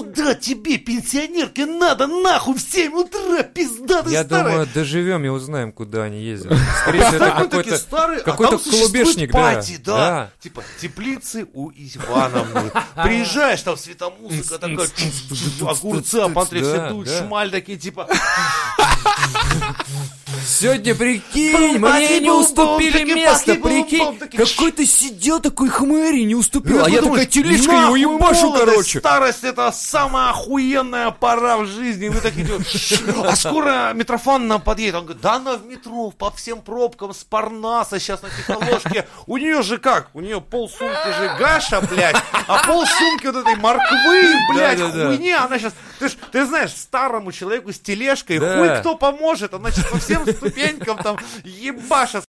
куда тебе, пенсионерке, надо нахуй в 7 утра, пизда ты Я старая? думаю, доживем и узнаем, куда они ездят. Скорее всего, это Такой-таки какой-то... старый, а какой-то клубешник, да, пати, да. да. Типа теплицы у Ивановны. Приезжаешь, там светомузыка такая, огурцы, а по все дуют, шмаль такие, типа, Сегодня прикинь, мне не уступили место, паки, бум, прикинь. бум, таки. Какой-то сидел такой хмырь и не уступил. А ты я думаешь, такая тележка его ебашу, молодость, короче. Старость это самая охуенная пора в жизни. И Вы такие а скоро Митрофан нам подъедет. Он говорит, да она в метро, по всем пробкам, с Парнаса сейчас на техноложке. У нее же как? У нее полсумки же Гаша, блядь, а полсумки вот этой морквы, блядь, Да-да-да. хуйни. Она сейчас, ты, ж, ты знаешь, старому человеку с тележкой, Да. хуй кто поможет. Она сейчас по всем ступенькам там ебашит.